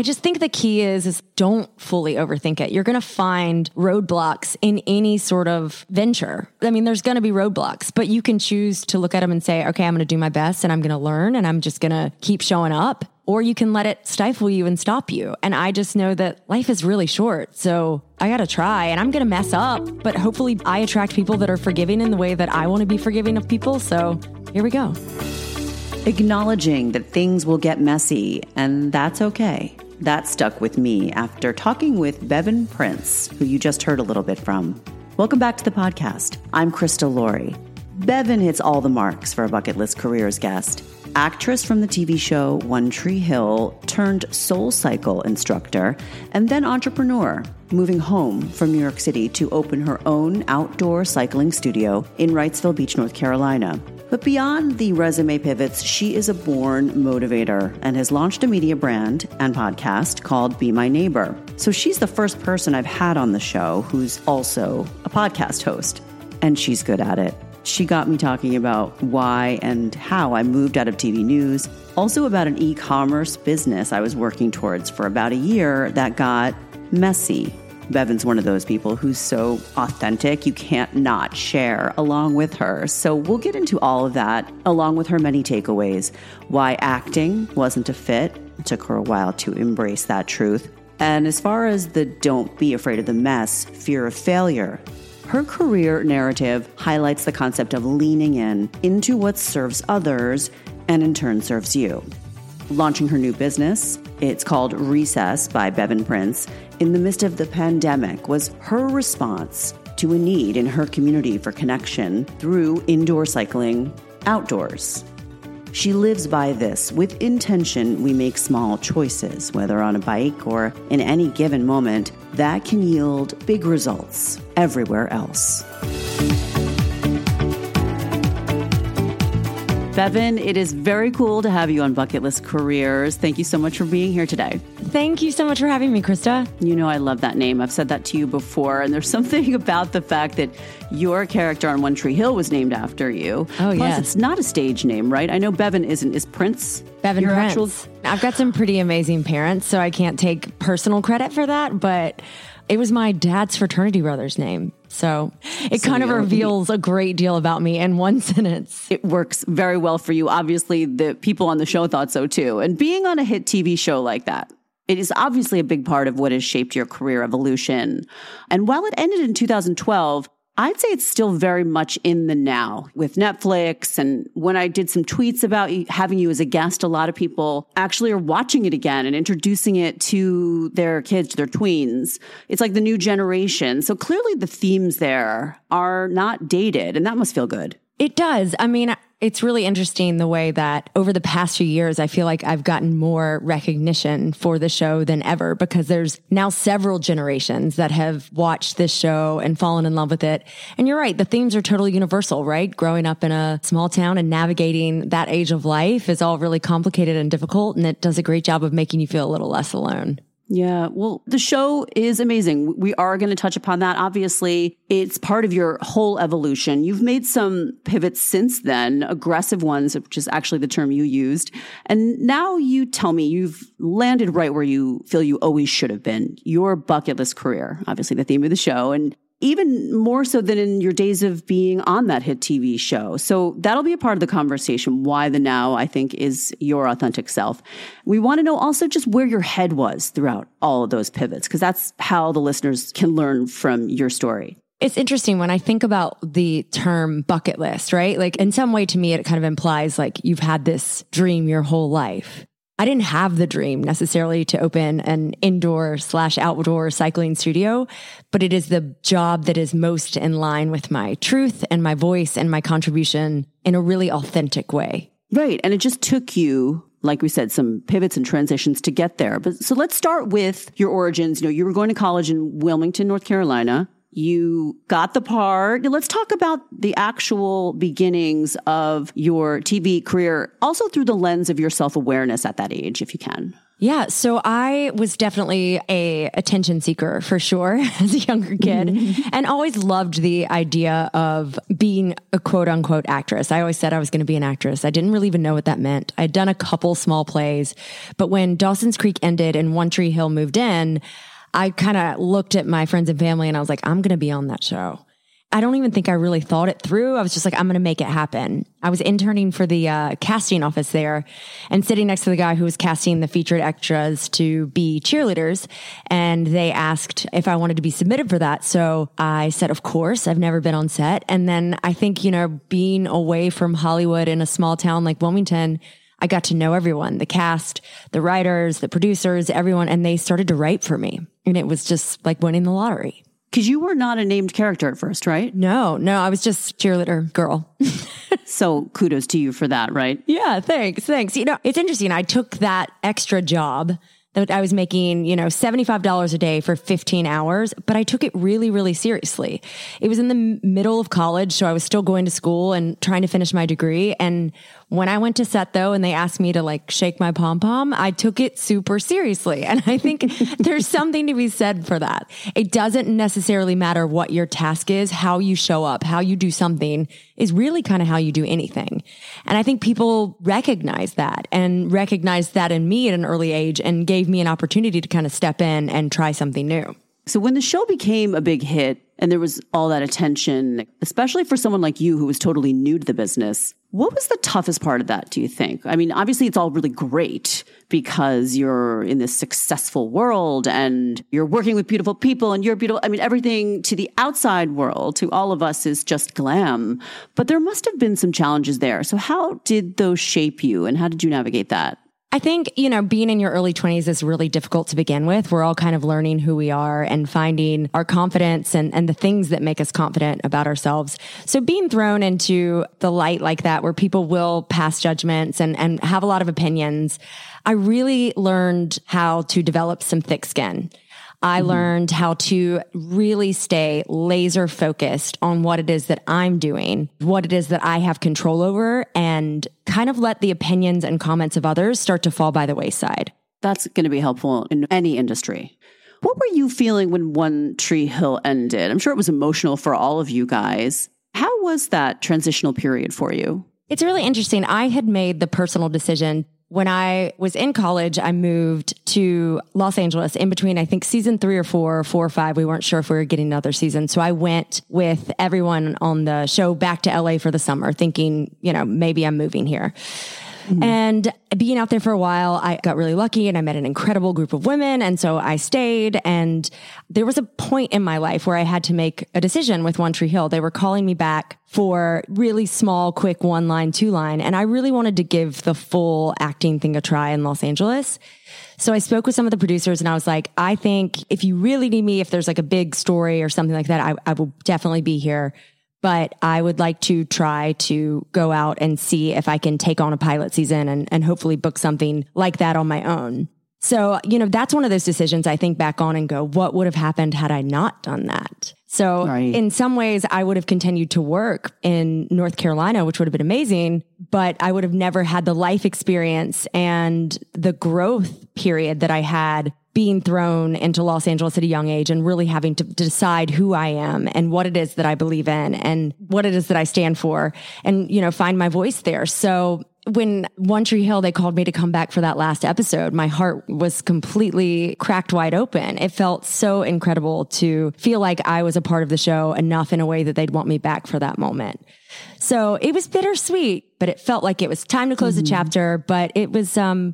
I just think the key is is don't fully overthink it. You're going to find roadblocks in any sort of venture. I mean, there's going to be roadblocks, but you can choose to look at them and say, "Okay, I'm going to do my best and I'm going to learn and I'm just going to keep showing up." Or you can let it stifle you and stop you. And I just know that life is really short. So I got to try and I'm to mess up, but hopefully I attract people that are forgiving in the way that I want to be forgiving of people. So here we go. Acknowledging that things will get messy, and that's okay. That stuck with me after talking with Bevin Prince, who you just heard a little bit from. Welcome back to the podcast. I'm Krista Laurie. Bevin hits all the marks for a bucket list careers guest. Actress from the TV show One Tree Hill turned Soul Cycle instructor and then entrepreneur, moving home from New York City to open her own outdoor cycling studio in Wrightsville Beach, North Carolina. But beyond the resume pivots, she is a born motivator and has launched a media brand and podcast called Be My Neighbor. So she's the first person I've had on the show who's also a podcast host, and she's good at it. She got me talking about why and how I moved out of TV news, also about an e commerce business I was working towards for about a year that got messy Bevin's one of those people who's so authentic, you can't not share along with her. So we'll get into all of that, along with her many takeaways. Why acting wasn't a fit. It took her a while to embrace that truth. And as far as the don't be afraid of the mess, fear of failure, her career narrative highlights the concept of leaning in into what serves others and in turn serves you launching her new business. It's called Recess by Bevin Prince. In the midst of the pandemic, was her response to a need in her community for connection through indoor cycling outdoors. She lives by this. With intention, we make small choices, whether on a bike or in any given moment, that can yield big results everywhere else. Bevin, it is very cool to have you on Bucket List Careers. Thank you so much for being here today. Thank you so much for having me, Krista. You know, I love that name. I've said that to you before. And there's something about the fact that your character on One Tree Hill was named after you. Oh, yeah. yes. it's not a stage name, right? I know Bevin isn't. Is Prince? Bevin your Prince. Actual... I've got some pretty amazing parents, so I can't take personal credit for that, but it was my dad's fraternity brother's name. So it so kind of reveals a great deal about me in one sentence. It works very well for you. Obviously, the people on the show thought so too. And being on a hit TV show like that, it is obviously a big part of what has shaped your career evolution. And while it ended in 2012, I'd say it's still very much in the now with Netflix. And when I did some tweets about having you as a guest, a lot of people actually are watching it again and introducing it to their kids, to their tweens. It's like the new generation. So clearly the themes there are not dated and that must feel good. It does. I mean, it's really interesting the way that over the past few years, I feel like I've gotten more recognition for the show than ever because there's now several generations that have watched this show and fallen in love with it. And you're right. The themes are totally universal, right? Growing up in a small town and navigating that age of life is all really complicated and difficult. And it does a great job of making you feel a little less alone. Yeah. Well, the show is amazing. We are going to touch upon that. Obviously, it's part of your whole evolution. You've made some pivots since then, aggressive ones, which is actually the term you used. And now you tell me you've landed right where you feel you always should have been. Your bucket list career, obviously the theme of the show. And even more so than in your days of being on that hit TV show. So that'll be a part of the conversation. Why the now, I think, is your authentic self. We want to know also just where your head was throughout all of those pivots, because that's how the listeners can learn from your story. It's interesting when I think about the term bucket list, right? Like in some way to me, it kind of implies like you've had this dream your whole life. I didn't have the dream necessarily to open an indoor slash outdoor cycling studio, but it is the job that is most in line with my truth and my voice and my contribution in a really authentic way. Right. And it just took you like we said, some pivots and transitions to get there. But so let's start with your origins. You know, you were going to college in Wilmington, North Carolina. You got the part. Let's talk about the actual beginnings of your TV career, also through the lens of your self awareness at that age, if you can. Yeah, so I was definitely a attention seeker for sure as a younger kid and always loved the idea of being a quote unquote actress. I always said I was going to be an actress. I didn't really even know what that meant. I'd done a couple small plays, but when Dawson's Creek ended and One Tree Hill moved in, I kind of looked at my friends and family and I was like, I'm going to be on that show. I don't even think I really thought it through. I was just like, I'm going to make it happen. I was interning for the uh, casting office there and sitting next to the guy who was casting the featured extras to be cheerleaders. And they asked if I wanted to be submitted for that. So I said, of course, I've never been on set. And then I think, you know, being away from Hollywood in a small town like Wilmington, I got to know everyone, the cast, the writers, the producers, everyone, and they started to write for me. And it was just like winning the lottery. Because you were not a named character at first, right? No, no, I was just cheerleader girl. so kudos to you for that, right? Yeah, thanks, thanks. You know, it's interesting. I took that extra job that I was making, you know, $75 a day for 15 hours, but I took it really, really seriously. It was in the middle of college. So I was still going to school and trying to finish my degree. And when I went to set though, and they asked me to like shake my pom pom, I took it super seriously. And I think there's something to be said for that. It doesn't necessarily matter what your task is, how you show up, how you do something is really kind of how you do anything. And I think people recognize that and recognize that in me at an early age and gave me an opportunity to kind of step in and try something new. So when the show became a big hit and there was all that attention, especially for someone like you who was totally new to the business, what was the toughest part of that, do you think? I mean, obviously it's all really great because you're in this successful world and you're working with beautiful people and you're beautiful. I mean, everything to the outside world, to all of us is just glam, but there must have been some challenges there. So how did those shape you and how did you navigate that? I think, you know, being in your early 20s is really difficult to begin with. We're all kind of learning who we are and finding our confidence and, and the things that make us confident about ourselves. So being thrown into the light like that, where people will pass judgments and, and have a lot of opinions, I really learned how to develop some thick skin. I mm-hmm. learned how to really stay laser focused on what it is that I'm doing, what it is that I have control over, and kind of let the opinions and comments of others start to fall by the wayside. That's going to be helpful in any industry. What were you feeling when One Tree Hill ended? I'm sure it was emotional for all of you guys. How was that transitional period for you? It's really interesting. I had made the personal decision when I was in college, I moved to Los Angeles in between, I think season three or four, or four or five. We weren't sure if we were getting another season. So I went with everyone on the show back to LA for the summer thinking, you know, maybe I'm moving here. Mm-hmm. And being out there for a while, I got really lucky and I met an incredible group of women. And so I stayed. And there was a point in my life where I had to make a decision with One Tree Hill. They were calling me back for really small, quick one line, two line. And I really wanted to give the full acting thing a try in Los Angeles. So I spoke with some of the producers and I was like, I think if you really need me, if there's like a big story or something like that, I, I will definitely be here but I would like to try to go out and see if I can take on a pilot season and, and hopefully book something like that on my own. So, you know, that's one of those decisions I think back on and go, what would have happened had I not done that? So right. in some ways, I would have continued to work in North Carolina, which would have been amazing, but I would have never had the life experience and the growth period that I had being thrown into Los Angeles at a young age and really having to decide who I am and what it is that I believe in and what it is that I stand for and, you know, find my voice there. So when One Tree Hill, they called me to come back for that last episode, my heart was completely cracked wide open. It felt so incredible to feel like I was a part of the show enough in a way that they'd want me back for that moment. So it was bittersweet, but it felt like it was time to close mm-hmm. the chapter, but it was, um,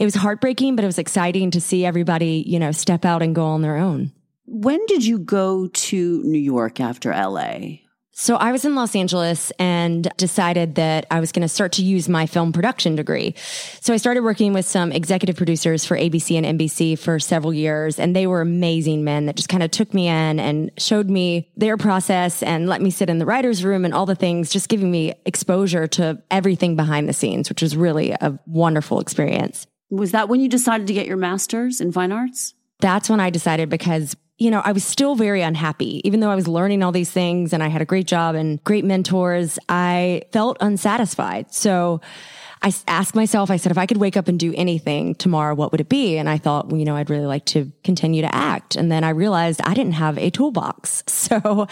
it was heartbreaking, but it was exciting to see everybody, you know, step out and go on their own. When did you go to New York after LA? So I was in Los Angeles and decided that I was going to start to use my film production degree. So I started working with some executive producers for ABC and NBC for several years. And they were amazing men that just kind of took me in and showed me their process and let me sit in the writer's room and all the things, just giving me exposure to everything behind the scenes, which was really a wonderful experience. Was that when you decided to get your master's in fine arts? That's when I decided because, you know, I was still very unhappy. Even though I was learning all these things and I had a great job and great mentors, I felt unsatisfied. So I asked myself, I said, if I could wake up and do anything tomorrow, what would it be? And I thought, well, you know, I'd really like to continue to act. And then I realized I didn't have a toolbox. So,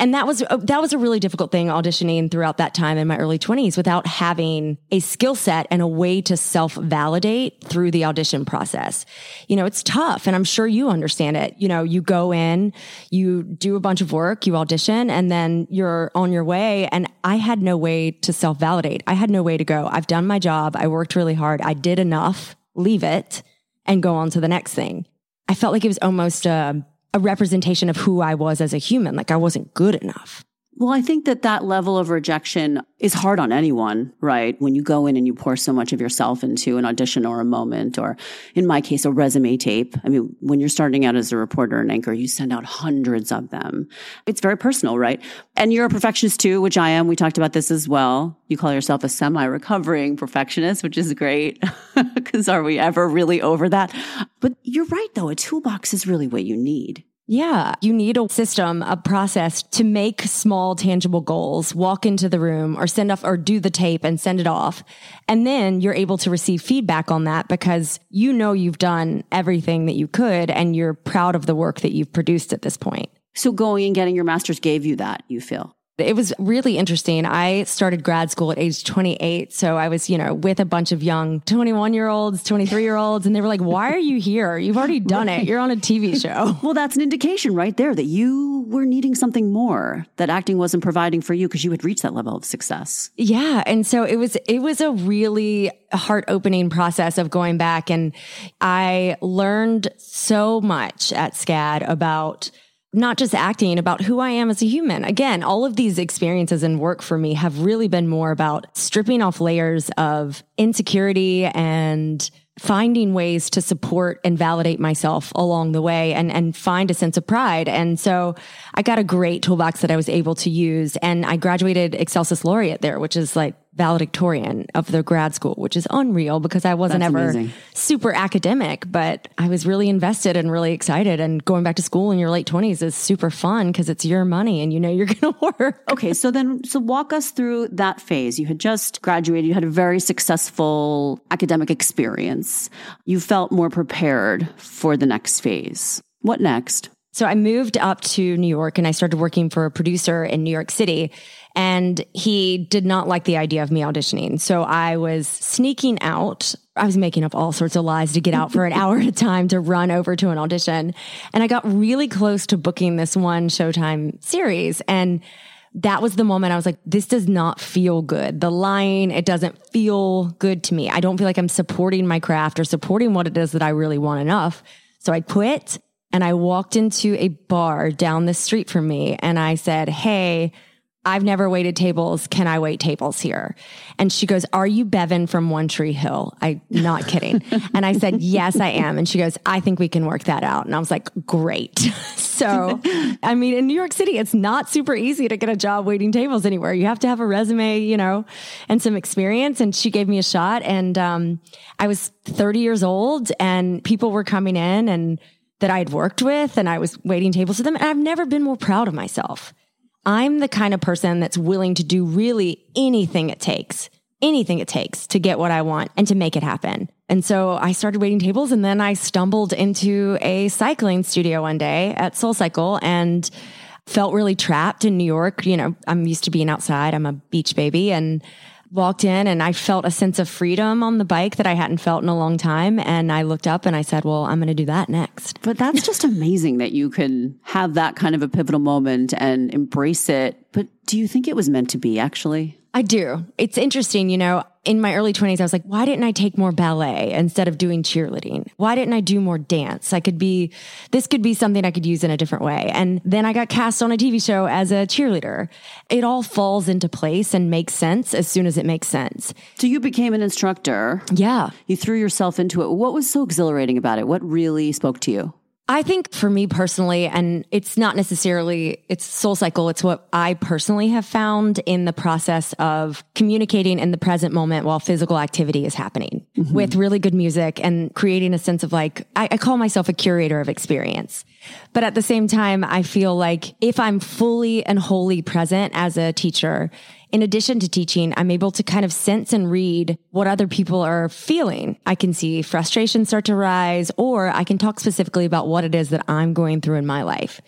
and that was, uh, that was a really difficult thing auditioning throughout that time in my early twenties without having a skill set and a way to self validate through the audition process. You know, it's tough and I'm sure you understand it. You know, you go in, you do a bunch of work, you audition and then you're on your way. And I had no way to self validate. I had no way to go. I've done my job. I worked really hard. I did enough, leave it and go on to the next thing. I felt like it was almost a, a representation of who I was as a human. Like I wasn't good enough. Well, I think that that level of rejection is hard on anyone, right? When you go in and you pour so much of yourself into an audition or a moment, or in my case, a resume tape. I mean, when you're starting out as a reporter and anchor, you send out hundreds of them. It's very personal, right? And you're a perfectionist too, which I am. We talked about this as well. You call yourself a semi recovering perfectionist, which is great. Cause are we ever really over that? But you're right though. A toolbox is really what you need. Yeah. You need a system, a process to make small, tangible goals, walk into the room or send off or do the tape and send it off. And then you're able to receive feedback on that because you know you've done everything that you could and you're proud of the work that you've produced at this point. So going and getting your master's gave you that, you feel? It was really interesting. I started grad school at age 28. So I was, you know, with a bunch of young 21 year olds, 23 year olds, and they were like, why are you here? You've already done it. You're on a TV show. well, that's an indication right there that you were needing something more that acting wasn't providing for you because you had reached that level of success. Yeah. And so it was, it was a really heart opening process of going back. And I learned so much at SCAD about not just acting, about who I am as a human. Again, all of these experiences and work for me have really been more about stripping off layers of insecurity and finding ways to support and validate myself along the way and, and find a sense of pride. And so I got a great toolbox that I was able to use and I graduated Excelsis Laureate there, which is like valedictorian of the grad school, which is unreal because I wasn't That's ever amazing. super academic, but I was really invested and really excited. And going back to school in your late twenties is super fun because it's your money and you know you're going to work. Okay. So then, so walk us through that phase. You had just graduated. You had a very successful academic experience. You felt more prepared for the next phase. What next? So I moved up to New York and I started working for a producer in New York City. And he did not like the idea of me auditioning. So I was sneaking out. I was making up all sorts of lies to get out for an hour at a time to run over to an audition. And I got really close to booking this one Showtime series. And that was the moment I was like, this does not feel good. The lying, it doesn't feel good to me. I don't feel like I'm supporting my craft or supporting what it is that I really want enough. So I quit and I walked into a bar down the street from me and I said, Hey, I've never waited tables. Can I wait tables here? And she goes, Are you Bevin from One Tree Hill? I'm not kidding. and I said, Yes, I am. And she goes, I think we can work that out. And I was like, Great. so, I mean, in New York City, it's not super easy to get a job waiting tables anywhere. You have to have a resume, you know, and some experience. And she gave me a shot. And um, I was 30 years old, and people were coming in and that I'd worked with, and I was waiting tables with them. And I've never been more proud of myself. I'm the kind of person that's willing to do really anything it takes, anything it takes to get what I want and to make it happen. And so I started waiting tables and then I stumbled into a cycling studio one day at Soul Cycle and felt really trapped in New York. You know, I'm used to being outside. I'm a beach baby and walked in and I felt a sense of freedom on the bike that I hadn't felt in a long time. And I looked up and I said, well, I'm going to do that next. But that's just amazing that you can have that kind of a pivotal moment and embrace it. But do you think it was meant to be actually? I do. It's interesting, you know, in my early 20s, I was like, why didn't I take more ballet instead of doing cheerleading? Why didn't I do more dance? I could be, this could be something I could use in a different way. And then I got cast on a TV show as a cheerleader. It all falls into place and makes sense as soon as it makes sense. So you became an instructor. Yeah. You threw yourself into it. What was so exhilarating about it? What really spoke to you? I think for me personally, and it's not necessarily, it's soul cycle. It's what I personally have found in the process of communicating in the present moment while physical activity is happening mm-hmm. with really good music and creating a sense of like, I, I call myself a curator of experience. But at the same time, I feel like if I'm fully and wholly present as a teacher in addition to teaching, I'm able to kind of sense and read what other people are feeling. I can see frustration start to rise, or I can talk specifically about what it is that I'm going through in my life.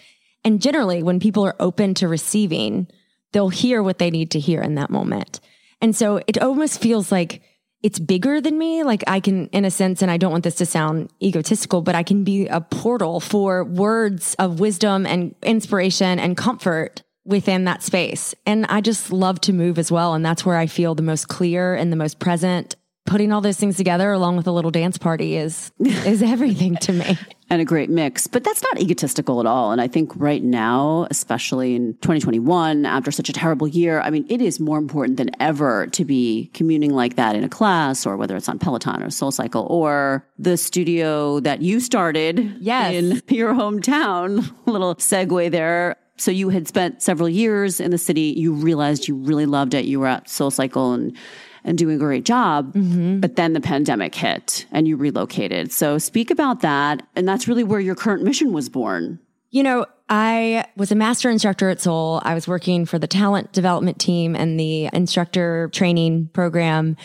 And generally, when people are open to receiving, they'll hear what they need to hear in that moment. And so it almost feels like it's bigger than me. Like I can, in a sense, and I don't want this to sound egotistical, but I can be a portal for words of wisdom and inspiration and comfort within that space. And I just love to move as well. And that's where I feel the most clear and the most present. Putting all those things together along with a little dance party is is everything to me. and a great mix. But that's not egotistical at all. And I think right now, especially in 2021, after such a terrible year, I mean, it is more important than ever to be communing like that in a class or whether it's on Peloton or Soul Cycle or the studio that you started yes. in your hometown. little segue there. So you had spent several years in the city. You realized you really loved it. You were at Soul Cycle and and doing a great job. Mm-hmm. But then the pandemic hit and you relocated. So speak about that. And that's really where your current mission was born. You know, I was a master instructor at Soul. I was working for the talent development team and the instructor training program.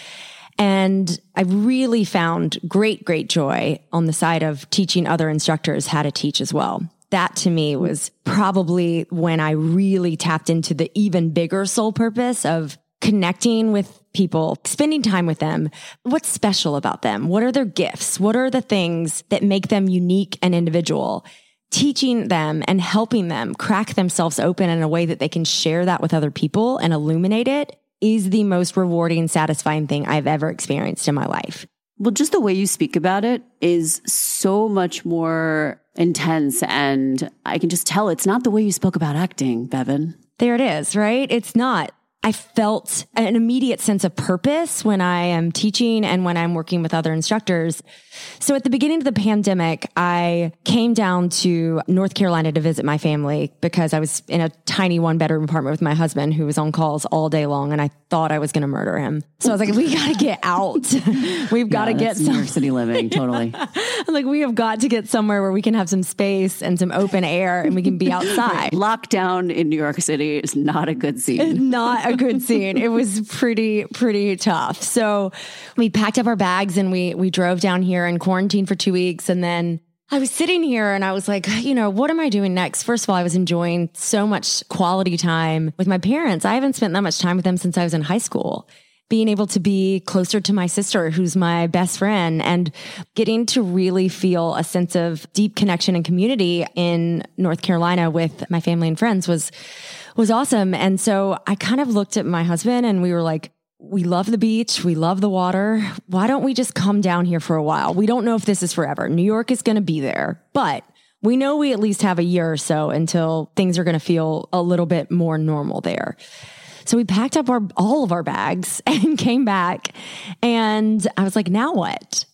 And I really found great, great joy on the side of teaching other instructors how to teach as well that to me was probably when I really tapped into the even bigger soul purpose of connecting with people, spending time with them. What's special about them? What are their gifts? What are the things that make them unique and individual? Teaching them and helping them crack themselves open in a way that they can share that with other people and illuminate it is the most rewarding, satisfying thing I've ever experienced in my life. Well, just the way you speak about it is so much more intense. And I can just tell it's not the way you spoke about acting, Bevin. There it is, right? It's not. I felt an immediate sense of purpose when I am teaching and when I'm working with other instructors. So at the beginning of the pandemic, I came down to North Carolina to visit my family because I was in a tiny one bedroom apartment with my husband who was on calls all day long and I thought I was going to murder him. So I was like, we got to get out. We've got to yeah, get some New York City living. Totally. Like, we have got to get somewhere where we can have some space and some open air and we can be outside. Lockdown in New York City is not a good scene. Not good scene. It was pretty, pretty tough. So we packed up our bags and we, we drove down here and quarantined for two weeks. And then I was sitting here and I was like, you know, what am I doing next? First of all, I was enjoying so much quality time with my parents. I haven't spent that much time with them since I was in high school. Being able to be closer to my sister, who's my best friend, and getting to really feel a sense of deep connection and community in North Carolina with my family and friends was was awesome. And so I kind of looked at my husband and we were like, we love the beach. We love the water. Why don't we just come down here for a while? We don't know if this is forever. New York is going to be there, but we know we at least have a year or so until things are going to feel a little bit more normal there. So we packed up our, all of our bags and came back and I was like, now what?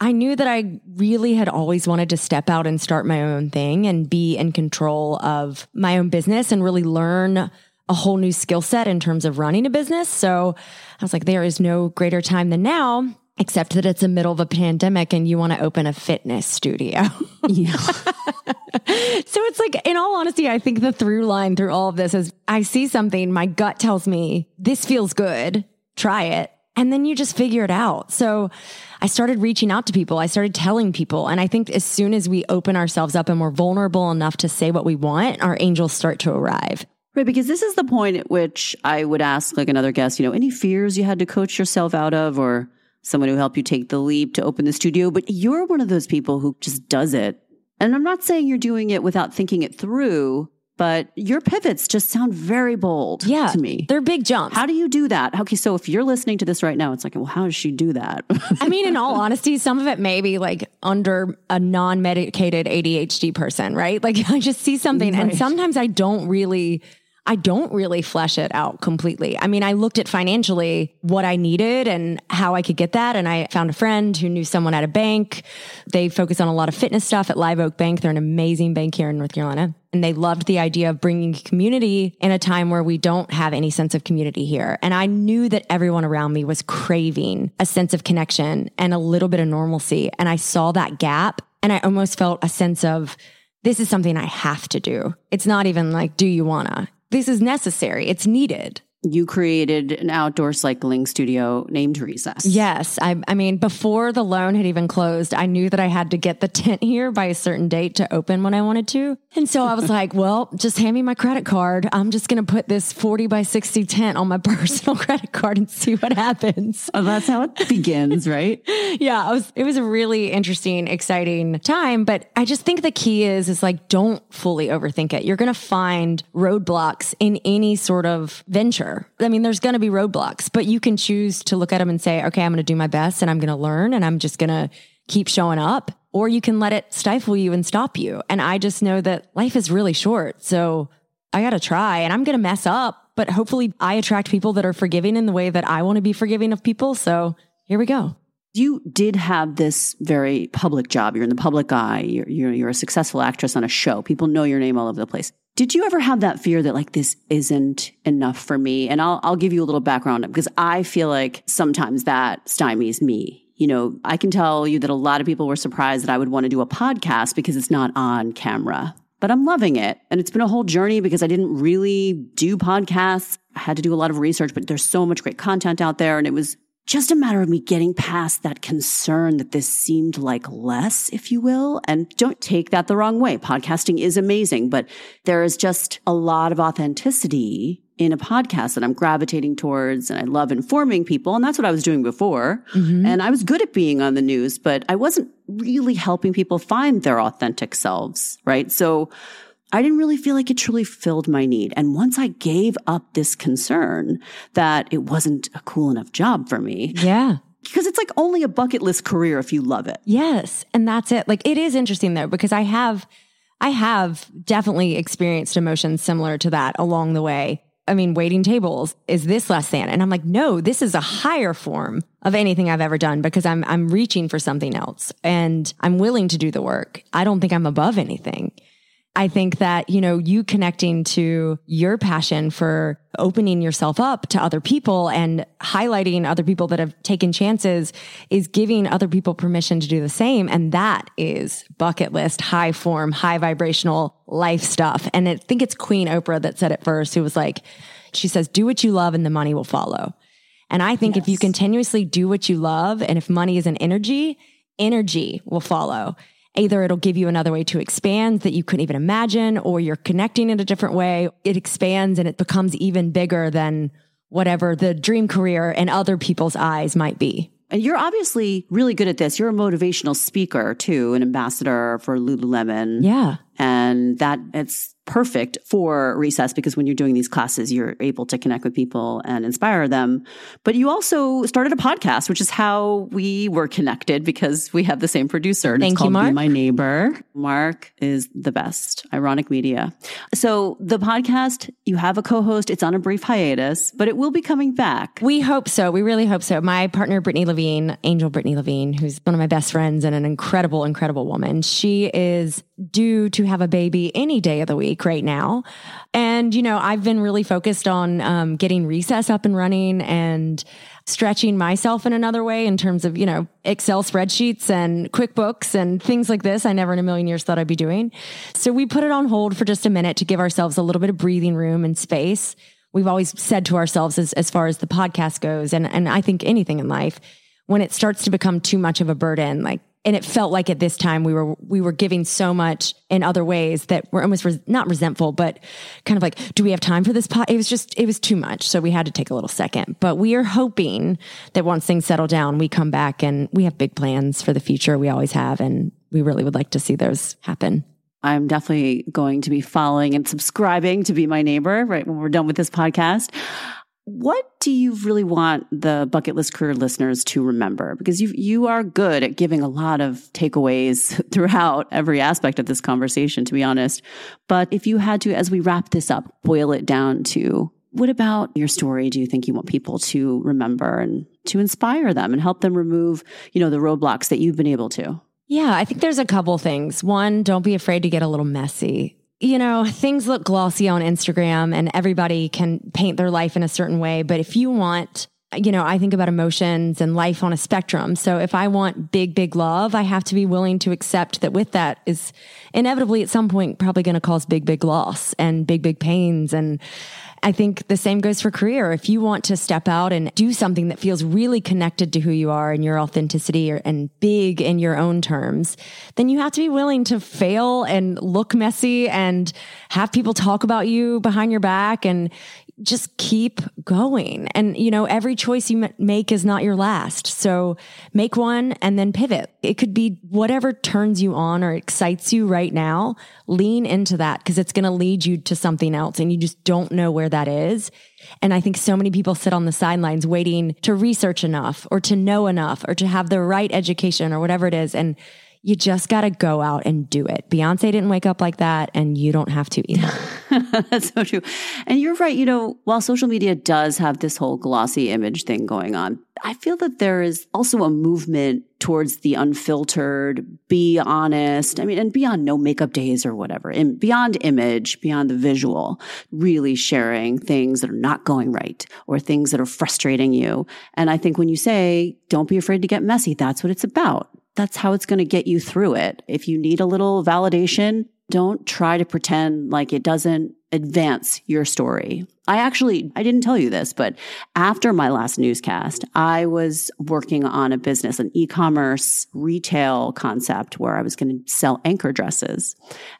I knew that I really had always wanted to step out and start my own thing and be in control of my own business and really learn a whole new skill set in terms of running a business. So I was like, there is no greater time than now, except that it's the middle of a pandemic and you want to open a fitness studio. yeah. so it's like, in all honesty, I think the through line through all of this is I see something, my gut tells me this feels good, try it. And then you just figure it out. So I started reaching out to people. I started telling people. And I think as soon as we open ourselves up and we're vulnerable enough to say what we want, our angels start to arrive. Right, because this is the point at which I would ask like another guest, you know, any fears you had to coach yourself out of or someone who helped you take the leap to open the studio, but you're one of those people who just does it. And I'm not saying you're doing it without thinking it through, but your pivots just sound very bold yeah, to me. They're big jumps. How do you do that? Okay, so if you're listening to this right now, it's like, well, how does she do that? I mean, in all honesty, some of it may be like under a non medicated ADHD person, right? Like I just see something, right. and sometimes I don't really I don't really flesh it out completely. I mean, I looked at financially what I needed and how I could get that. And I found a friend who knew someone at a bank. They focus on a lot of fitness stuff at Live Oak Bank. They're an amazing bank here in North Carolina. And they loved the idea of bringing community in a time where we don't have any sense of community here. And I knew that everyone around me was craving a sense of connection and a little bit of normalcy. And I saw that gap and I almost felt a sense of, this is something I have to do. It's not even like, do you wanna? This is necessary. It's needed. You created an outdoor cycling studio named Recess. Yes. I, I mean, before the loan had even closed, I knew that I had to get the tent here by a certain date to open when I wanted to. And so I was like, well, just hand me my credit card. I'm just going to put this 40 by 60 tent on my personal credit card and see what happens. Oh, that's how it begins, right? yeah. It was, it was a really interesting, exciting time. But I just think the key is, is like, don't fully overthink it. You're going to find roadblocks in any sort of venture I mean, there's going to be roadblocks, but you can choose to look at them and say, okay, I'm going to do my best and I'm going to learn and I'm just going to keep showing up. Or you can let it stifle you and stop you. And I just know that life is really short. So I got to try and I'm going to mess up, but hopefully I attract people that are forgiving in the way that I want to be forgiving of people. So here we go. You did have this very public job. You're in the public eye. You're, you're, you're a successful actress on a show. People know your name all over the place. Did you ever have that fear that like this isn't enough for me? And I'll I'll give you a little background because I feel like sometimes that stymies me. You know, I can tell you that a lot of people were surprised that I would want to do a podcast because it's not on camera. But I'm loving it. And it's been a whole journey because I didn't really do podcasts. I had to do a lot of research, but there's so much great content out there. And it was just a matter of me getting past that concern that this seemed like less, if you will. And don't take that the wrong way. Podcasting is amazing, but there is just a lot of authenticity in a podcast that I'm gravitating towards and I love informing people. And that's what I was doing before. Mm-hmm. And I was good at being on the news, but I wasn't really helping people find their authentic selves, right? So I didn't really feel like it truly filled my need. And once I gave up this concern that it wasn't a cool enough job for me. Yeah. Because it's like only a bucket list career if you love it. Yes. And that's it. Like it is interesting though, because I have, I have definitely experienced emotions similar to that along the way. I mean, waiting tables, is this less than? And I'm like, no, this is a higher form of anything I've ever done because I'm, I'm reaching for something else and I'm willing to do the work. I don't think I'm above anything. I think that, you know, you connecting to your passion for opening yourself up to other people and highlighting other people that have taken chances is giving other people permission to do the same. And that is bucket list, high form, high vibrational life stuff. And I think it's Queen Oprah that said it first, who was like, she says, do what you love and the money will follow. And I think yes. if you continuously do what you love and if money is an energy, energy will follow. Either it'll give you another way to expand that you couldn't even imagine, or you're connecting in a different way. It expands and it becomes even bigger than whatever the dream career in other people's eyes might be. And you're obviously really good at this. You're a motivational speaker too, an ambassador for Lululemon. Yeah. And that it's perfect for recess because when you're doing these classes, you're able to connect with people and inspire them. But you also started a podcast, which is how we were connected because we have the same producer. And Thank it's called you, Mark. Be My Neighbor. Mark is the best. Ironic Media. So the podcast, you have a co-host. It's on a brief hiatus, but it will be coming back. We hope so. We really hope so. My partner, Brittany Levine, Angel Brittany Levine, who's one of my best friends and an incredible, incredible woman. She is due to have a baby any day of the week right now. And, you know, I've been really focused on um, getting recess up and running and stretching myself in another way in terms of, you know, Excel spreadsheets and QuickBooks and things like this. I never in a million years thought I'd be doing. So we put it on hold for just a minute to give ourselves a little bit of breathing room and space. We've always said to ourselves as, as far as the podcast goes, and, and I think anything in life, when it starts to become too much of a burden, like and it felt like at this time we were we were giving so much in other ways that we're almost res- not resentful but kind of like do we have time for this pot it was just it was too much. So we had to take a little second. But we are hoping that once things settle down we come back and we have big plans for the future we always have. And we really would like to see those happen. I'm definitely going to be following and subscribing to be my neighbor right when we're done with this podcast. What do you really want the bucket list career listeners to remember? Because you you are good at giving a lot of takeaways throughout every aspect of this conversation, to be honest. But if you had to, as we wrap this up, boil it down to what about your story do you think you want people to remember and to inspire them and help them remove, you know, the roadblocks that you've been able to? Yeah, I think there's a couple things. One, don't be afraid to get a little messy you know, things look glossy on Instagram and everybody can paint their life in a certain way. But if you want you know, I think about emotions and life on a spectrum. So if I want big, big love, I have to be willing to accept that with that is inevitably at some point probably going to cause big, big loss and big, big pains. And I think the same goes for career. If you want to step out and do something that feels really connected to who you are and your authenticity or, and big in your own terms, then you have to be willing to fail and look messy and have people talk about you behind your back and just keep going. And, you know, every choice you make is not your last. So make one and then pivot. It could be whatever turns you on or excites you right now. Lean into that because it's going to lead you to something else and you just don't know where that is. And I think so many people sit on the sidelines waiting to research enough or to know enough or to have the right education or whatever it is. And you just got to go out and do it. Beyonce didn't wake up like that, and you don't have to either. That's so true. And you're right. You know, while social media does have this whole glossy image thing going on, I feel that there is also a movement towards the unfiltered, be honest. I mean, and beyond no makeup days or whatever, and beyond image, beyond the visual, really sharing things that are not going right or things that are frustrating you. And I think when you say, don't be afraid to get messy, that's what it's about that's how it's going to get you through it. If you need a little validation, don't try to pretend like it doesn't advance your story. I actually, I didn't tell you this, but after my last newscast, I was working on a business, an e-commerce retail concept where I was going to sell anchor dresses.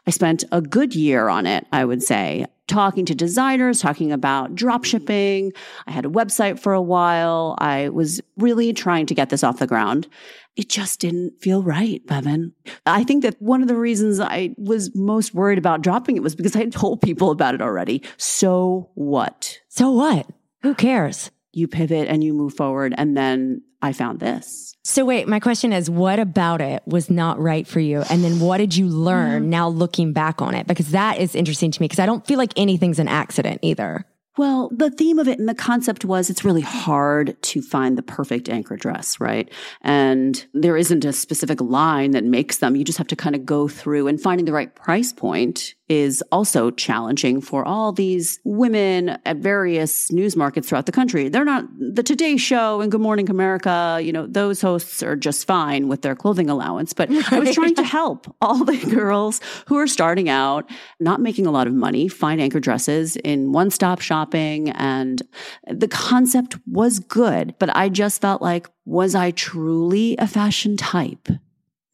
I spent a good year on it, I would say, talking to designers, talking about drop shipping. I had a website for a while. I was really trying to get this off the ground it just didn't feel right, Bevin. I think that one of the reasons I was most worried about dropping it was because I had told people about it already. So what? So what? Who cares? You pivot and you move forward. And then I found this. So wait, my question is what about it was not right for you? And then what did you learn mm-hmm. now looking back on it? Because that is interesting to me because I don't feel like anything's an accident either. Well, the theme of it and the concept was it's really hard to find the perfect anchor dress, right? And there isn't a specific line that makes them. You just have to kind of go through and finding the right price point is also challenging for all these women at various news markets throughout the country. They're not the Today Show and Good Morning America. You know, those hosts are just fine with their clothing allowance. But. I was trying to help all the girls who are starting out, not making a lot of money, find anchor dresses in one stop shopping. And the concept was good, but I just felt like, was I truly a fashion type?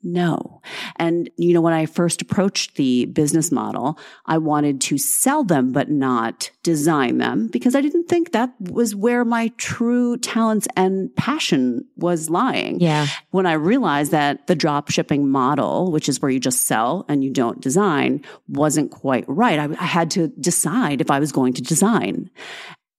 No. And, you know, when I first approached the business model, I wanted to sell them, but not design them because I didn't think that was where my true talents and passion was lying. Yeah. When I realized that the drop shipping model, which is where you just sell and you don't design, wasn't quite right, I, I had to decide if I was going to design.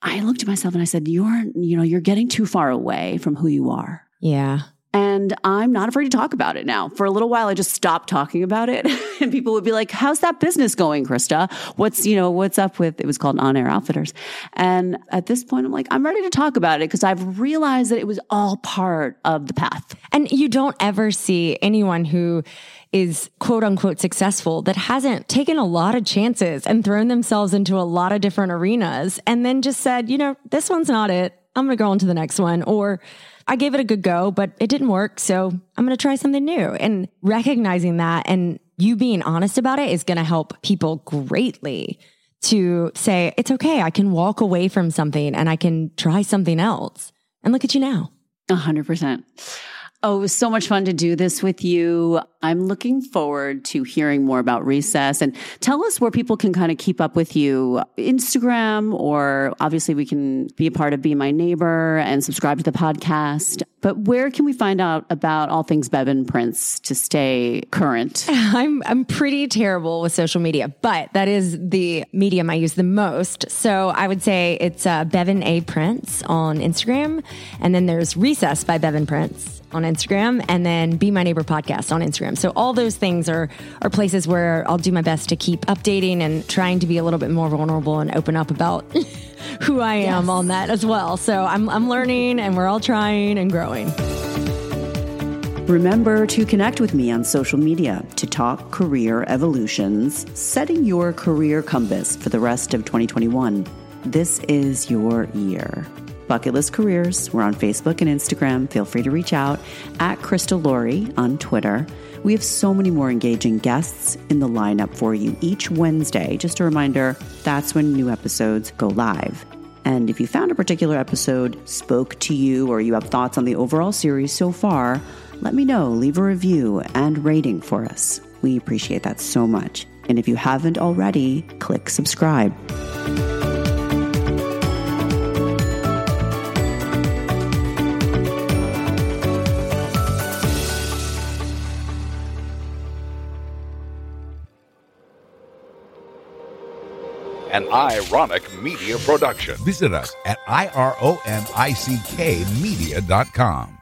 I looked at myself and I said, you're, you know, you're getting too far away from who you are. Yeah. And I'm not afraid to talk about it now. For a little while, I just stopped talking about it. and people would be like, how's that business going, Krista? What's, you know, what's up with, it was called On Air Outfitters. And at this point, I'm like, I'm ready to talk about it because I've realized that it was all part of the path. And you don't ever see anyone who is quote unquote successful that hasn't taken a lot of chances and thrown themselves into a lot of different arenas and then just said, you know, this one's not it. I'm going to go on to the next one. Or, I gave it a good go, but it didn't work. So I'm going to try something new and recognizing that and you being honest about it is going to help people greatly to say, it's okay. I can walk away from something and I can try something else. And look at you now. A hundred percent. Oh, it was so much fun to do this with you. I'm looking forward to hearing more about Recess and tell us where people can kind of keep up with you. Instagram, or obviously we can be a part of Be My Neighbor and subscribe to the podcast. But where can we find out about all things Bevin Prince to stay current? I'm I'm pretty terrible with social media, but that is the medium I use the most. So I would say it's uh, Bevin A Prince on Instagram, and then there's Recess by Bevin Prince on Instagram, and then Be My Neighbor podcast on Instagram. So all those things are are places where I'll do my best to keep updating and trying to be a little bit more vulnerable and open up about who I am yes. on that as well. So I'm I'm learning, and we're all trying and growing. Remember to connect with me on social media to talk career evolutions, setting your career compass for the rest of 2021. This is your year. Bucket List Careers. We're on Facebook and Instagram. Feel free to reach out at Krista Laurie on Twitter. We have so many more engaging guests in the lineup for you each Wednesday. Just a reminder, that's when new episodes go live. And if you found a particular episode spoke to you or you have thoughts on the overall series so far, let me know. Leave a review and rating for us. We appreciate that so much. And if you haven't already, click subscribe. An ironic media production. Visit us at ironickmedia.com.